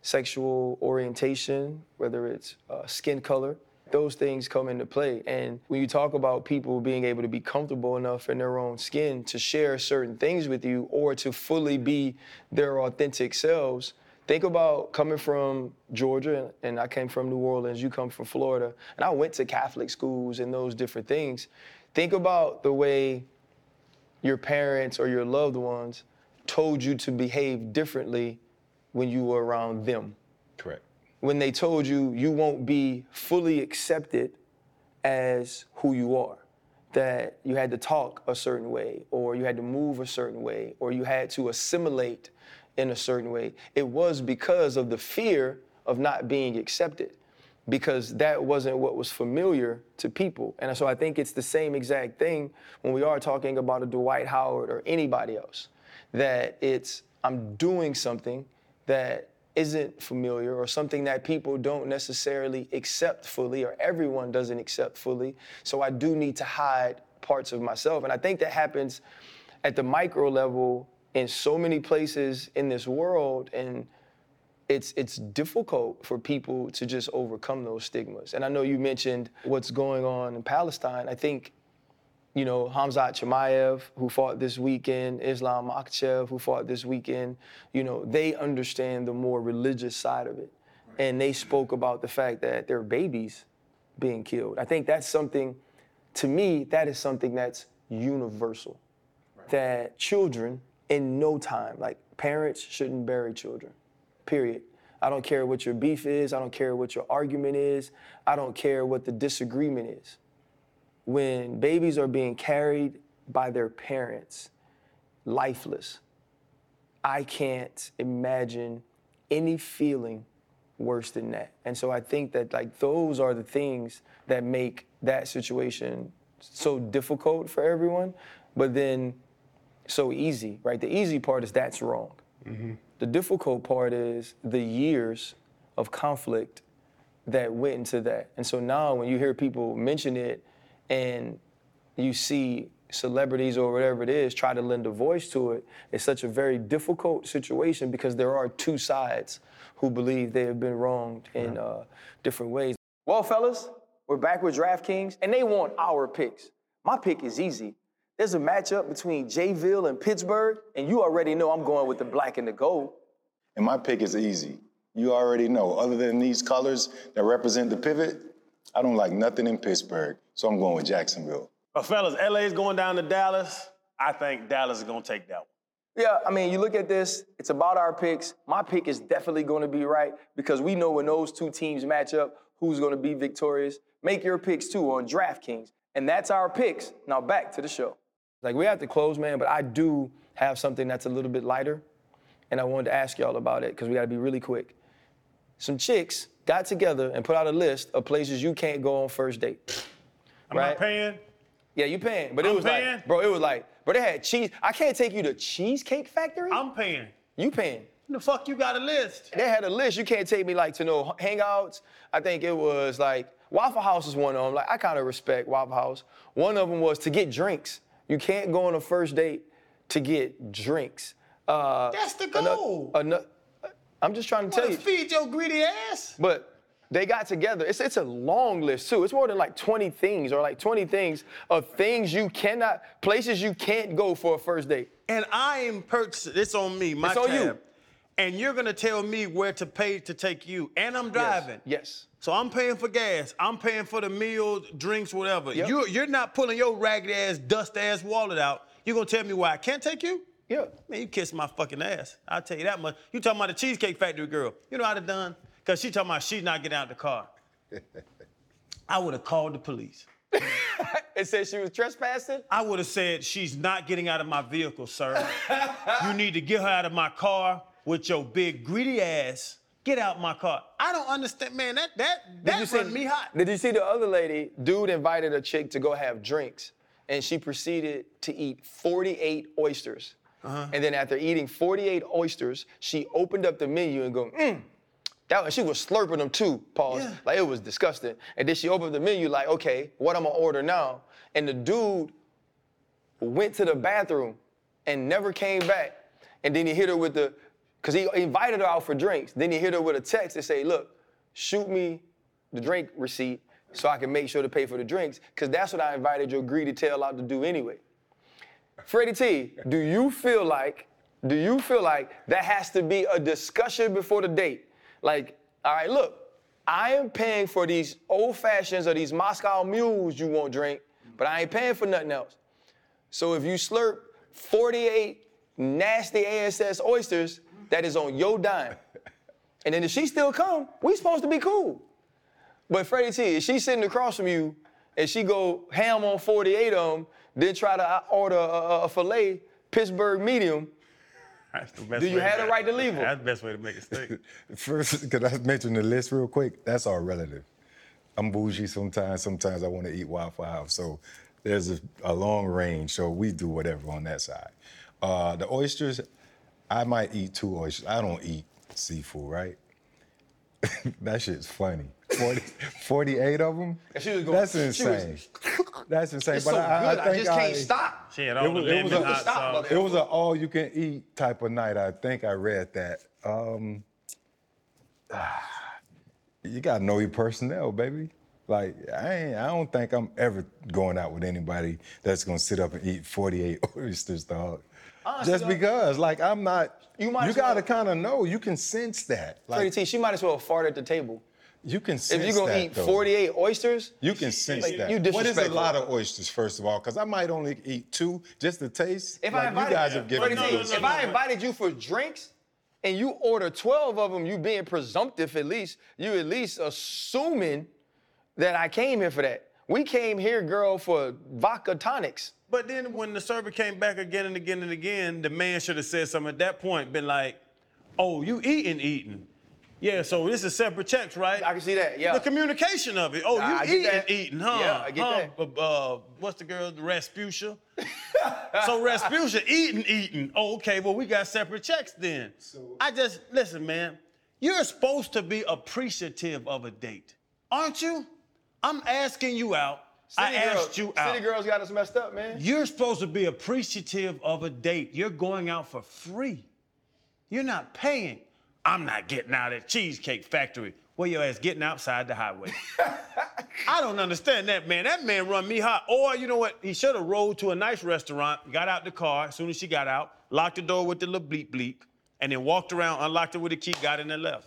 sexual orientation, whether it's uh, skin color. Those things come into play. And when you talk about people being able to be comfortable enough in their own skin to share certain things with you or to fully be their authentic selves, think about coming from Georgia and I came from New Orleans, you come from Florida, and I went to Catholic schools and those different things. Think about the way your parents or your loved ones told you to behave differently when you were around them. Correct. When they told you you won't be fully accepted as who you are, that you had to talk a certain way, or you had to move a certain way, or you had to assimilate in a certain way. It was because of the fear of not being accepted, because that wasn't what was familiar to people. And so I think it's the same exact thing when we are talking about a Dwight Howard or anybody else, that it's I'm doing something that isn't familiar or something that people don't necessarily accept fully or everyone doesn't accept fully. So I do need to hide parts of myself. And I think that happens at the micro level in so many places in this world and it's it's difficult for people to just overcome those stigmas. And I know you mentioned what's going on in Palestine. I think you know, Hamzat Chimaev, who fought this weekend, Islam Makhachev, who fought this weekend, you know, they understand the more religious side of it. And they spoke about the fact that there are babies being killed. I think that's something, to me, that is something that's universal. That children, in no time, like parents shouldn't bury children, period. I don't care what your beef is, I don't care what your argument is, I don't care what the disagreement is when babies are being carried by their parents, lifeless, I can't imagine any feeling worse than that. And so I think that like those are the things that make that situation so difficult for everyone, but then so easy, right? The easy part is that's wrong. Mm-hmm. The difficult part is the years of conflict that went into that. And so now when you hear people mention it and you see celebrities or whatever it is try to lend a voice to it, it's such a very difficult situation because there are two sides who believe they have been wronged in uh, different ways. Well, fellas, we're back with DraftKings, and they want our picks. My pick is easy. There's a matchup between Jayville and Pittsburgh, and you already know I'm going with the black and the gold. And my pick is easy. You already know. Other than these colors that represent the pivot, I don't like nothing in Pittsburgh. So I'm going with Jacksonville. But fellas, LA's going down to Dallas. I think Dallas is gonna take that one. Yeah, I mean, you look at this, it's about our picks. My pick is definitely going to be right because we know when those two teams match up, who's going to be victorious. Make your picks too on DraftKings. And that's our picks. Now back to the show. Like, we have to close, man, but I do have something that's a little bit lighter. And I wanted to ask y'all about it because we got to be really quick. Some chicks got together and put out a list of places you can't go on first date. I'm Right. not paying. Yeah, you paying, but it I'm was paying? like, bro, it was like, bro, they had cheese. I can't take you to Cheesecake Factory. I'm paying. you paying? The fuck you got a list? They had a list. You can't take me like to no hangouts. I think it was like Waffle House was one of them. Like I kind of respect Waffle House. One of them was to get drinks. You can't go on a first date to get drinks. Uh, That's the goal. ano- I'm just trying to tell Wanna you. feed your greedy ass? But they got together. It's, it's a long list too. It's more than like 20 things or like 20 things of things you cannot, places you can't go for a first date. And I am purchasing. It's on me. My It's on you. And you're gonna tell me where to pay to take you. And I'm driving. Yes. So I'm paying for gas. I'm paying for the meals, drinks, whatever. Yep. You're, you're not pulling your ragged ass, dust ass wallet out. You're gonna tell me why I can't take you? Yeah. Man, you kiss my fucking ass. I'll tell you that much. You talking about the Cheesecake Factory girl. You know how I'd have done? Because she talking about she's not getting out the car. *laughs* I would have called the police. *laughs* It said she was trespassing. I would have said, she's not getting out of my vehicle, sir. you *laughs* need to get her out of my car with your big greedy ass. Get out my car. I don't understand, man. That that Did you that see me hot. Did you see the other lady? Dude invited a chick to go have drinks, and she proceeded to eat 48 oysters. Uh-huh. And then after eating 48 oysters, she opened up the menu and go, mmm. That was, she was slurping them too, pause. Yeah. Like it was disgusting. And then she opened the menu like, okay, what I'm gonna order now? And the dude went to the bathroom and never came back. And then he hit her with the, cause he invited her out for drinks. Then he hit her with a text and say, look, shoot me the drink receipt so I can make sure to pay for the drinks, cause that's what I invited your greedy tail out to do anyway. Freddie T, do you feel like, do you feel like that has to be a discussion before the date? Like, all right, look, I am paying for these old fashions or these Moscow mules you won't drink, but I ain't paying for nothing else. So if you slurp 48 nasty ASS oysters, that is on your dime. And then if she still come, we supposed to be cool. But Freddie T, if she's sitting across from you and she go ham on 48 of them, then try to uh, order a, a, a filet Pittsburgh medium, *laughs* That's the best Do you way have the right to leave 'em? That's the best way to make a steak. *laughs* First, could I mention the list real quick? That's all relative. I'm bougie sometimes. Sometimes I want to eat Waffle House. So there's a, a long range. So we do whatever on that side. Uh, the oysters, I might eat two oysters. I don't eat seafood, right? *laughs* that shit's funny. 40, 48 of them? And she was going- That's she was- insane. That's insane. it's but so I, I good, I, think just can't stop. She had all was- the it was lemon a- Stop, it was an all you can eat type of night. I think I read that. Um, *sighs* you gotta know your personnel, baby. Like I ain't, I don't think I'm ever going out with anybody that's gonna sit up and eat 48 *laughs* oysters, dog. Honestly, Just because, like I'm not. You You, might as well- gotta kind of know. You can sense that. Freddie Like T, she might as well fart at the table. You can sense If you're gonna that, eat though. 48 oysters, You can sense Like, that. you what is a disrespectful. lot of oysters, first of all? Because I might only eat two just to taste. if like I invited you guys have given Freddie me. T, no, no, if no, I no. invited you for drinks and you order 12 of them, you being presumptive at least, you at least assuming that I came here for that. We came here, girl, for vodka tonics. But then when the server came back again and again and again, the man should have said something at that point, been like, oh, you eating, eating. Yeah, so this is separate checks, right? I can see that, yeah. The communication of it. Oh, you I get eating, that. eating, huh? Yeah, I get huh? that. Uh, uh, what's the girl, Rasputia? *laughs* so Rasputia eating, eating. Oh, okay, well, we got separate checks then. I just, listen, man, you're supposed to be appreciative of a date, aren't you? I'm asking you out. I City girls- asked you out. City girls got us messed up, man. You're supposed to be appreciative of a date. You're going out for free. You're not paying. I'm not getting out at Cheesecake Factory. Where your ass getting outside the highway? *laughs* I don't understand that man. That man run me hot. Or you know what? He should have rolled to a nice restaurant, got out the car as soon as she got out, locked the door with the little bleep bleep, and then walked around, unlocked it with a key, got in and left.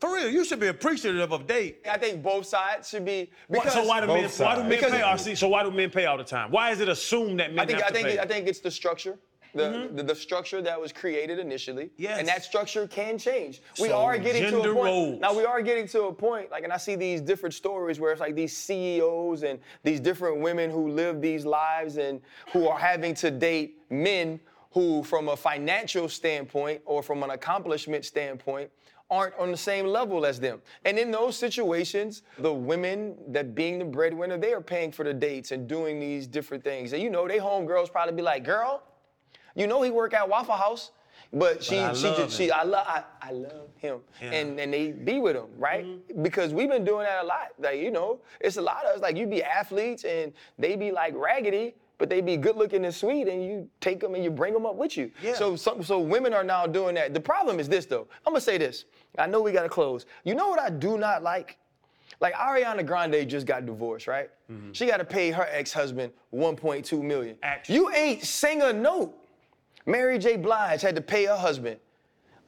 For real, you should be appreciative of date. I think both sides should be Why- because so why do Both men? Why do men sides. pay? RC? So why do men pay all the time? Why is it assumed that men I think have I think pay? I think it's the structure. The, the, the structure that was created initially. Mm-hmm. Yes. And that structure can change. We So, are getting to a point. roles. Now we are getting to a point, like, and I see these different stories where it's like these CEOs and these different women who live these lives and who are having to date men who, from a financial standpoint or from an accomplishment standpoint, aren't on the same level as them. And in those situations, the women that being the breadwinner, they are paying for the dates and doing these different things. And you know, they homegirls probably be like, girl, you know he work at Waffle House. But she, I she, love just, she. I love, I, I love him, Yeah. and and they be with him, right? Mm-hmm. Because we've been doing that a lot. Like you know, it's a lot of us. Like you be athletes, and they be like raggedy, but they be good looking and sweet, and you take them and you bring them up with you. Yeah. So, so, so women are now doing that. The problem is this, though. I'm gonna say this. I know we gotta close. You know what I do not like? Like Ariana Grande just got divorced, right? She got to pay her ex-husband 1.2 million. Action. You ain't sing a note. Mary J. Blige had to pay her husband.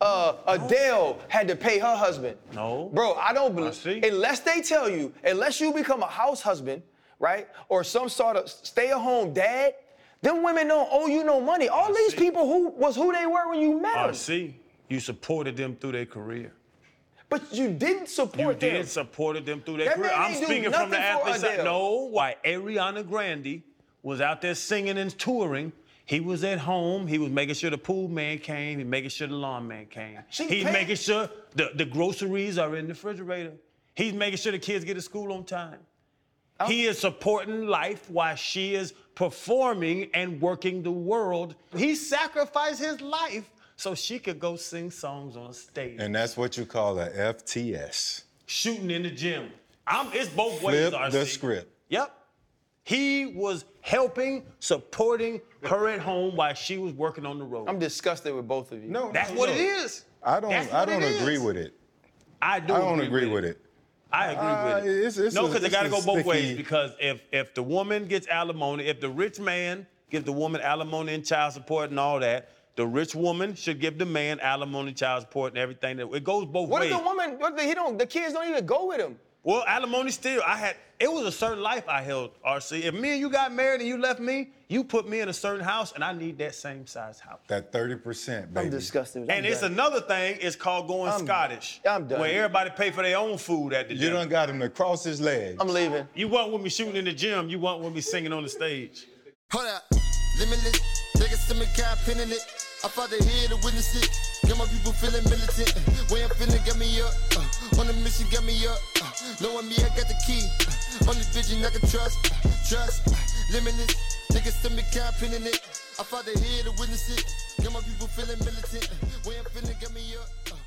Uh, Adele had to pay her husband. No. Bro, I don't believe. see. Unless they tell you, unless you become a house husband, right, or some sort of stay-at-home dad, them women don't owe you no money. All these see. people who was who they were when you met them. I see. you supported them through their career. But you didn't support You them. did supported them through their That career. I'm speaking from the athlete side. No, why Ariana Grande was out there singing and touring. He was at home. He was making sure the pool man came. He making sure the lawn man came. She He's paid- making sure the, the groceries are in the refrigerator. He's making sure the kids get to school on time. Oh. He is supporting life while she is performing and working the world. He sacrificed his life so she could go sing songs on stage And that's what you call a FTS. shooting in the gym. I'm, it's both ways. RC. the script. Yep. He was helping, supporting her at home while she was working on the road. I'm disgusted with both of you. No, That's no, what no. it is. I don't. That's I don't agree is. with it. I do. I don't agree with it. I agree Uh, with it. it's- it's no, because it got to go both ways. Because if if the woman gets alimony, if the rich man gives the woman alimony and child support and all that, the rich woman should give the man alimony, child support, and everything. That it goes both What ways. What if the woman? What if he don't? The kids don't even go with him. Well, alimony still, I had, it was a certain life I held, RC. If me and you got married and you left me, you put me in a certain house and I need that same size house. That thirty percent, baby. I'm disgusted. I'm And it's done. another thing, it's called going I'm- Scottish. I'm done. Where everybody pay for their own food at the gym. You done got him to cross his legs. I'm leaving. You want with me shooting in the gym, you want with me singing on the stage. Hold up, limitless. Niggas to me got pinning it. I fought the head to witness it. Got my people feeling militant. Way I'm feeling got me up. Uh, on the mission got me up. Uh, knowing me, I got the key. Uh, only vision I can trust. Trust. Limitless. Niggas to me got pinning it. I the head to witness it. Got my people feeling militant. Way I'm feeling got me up.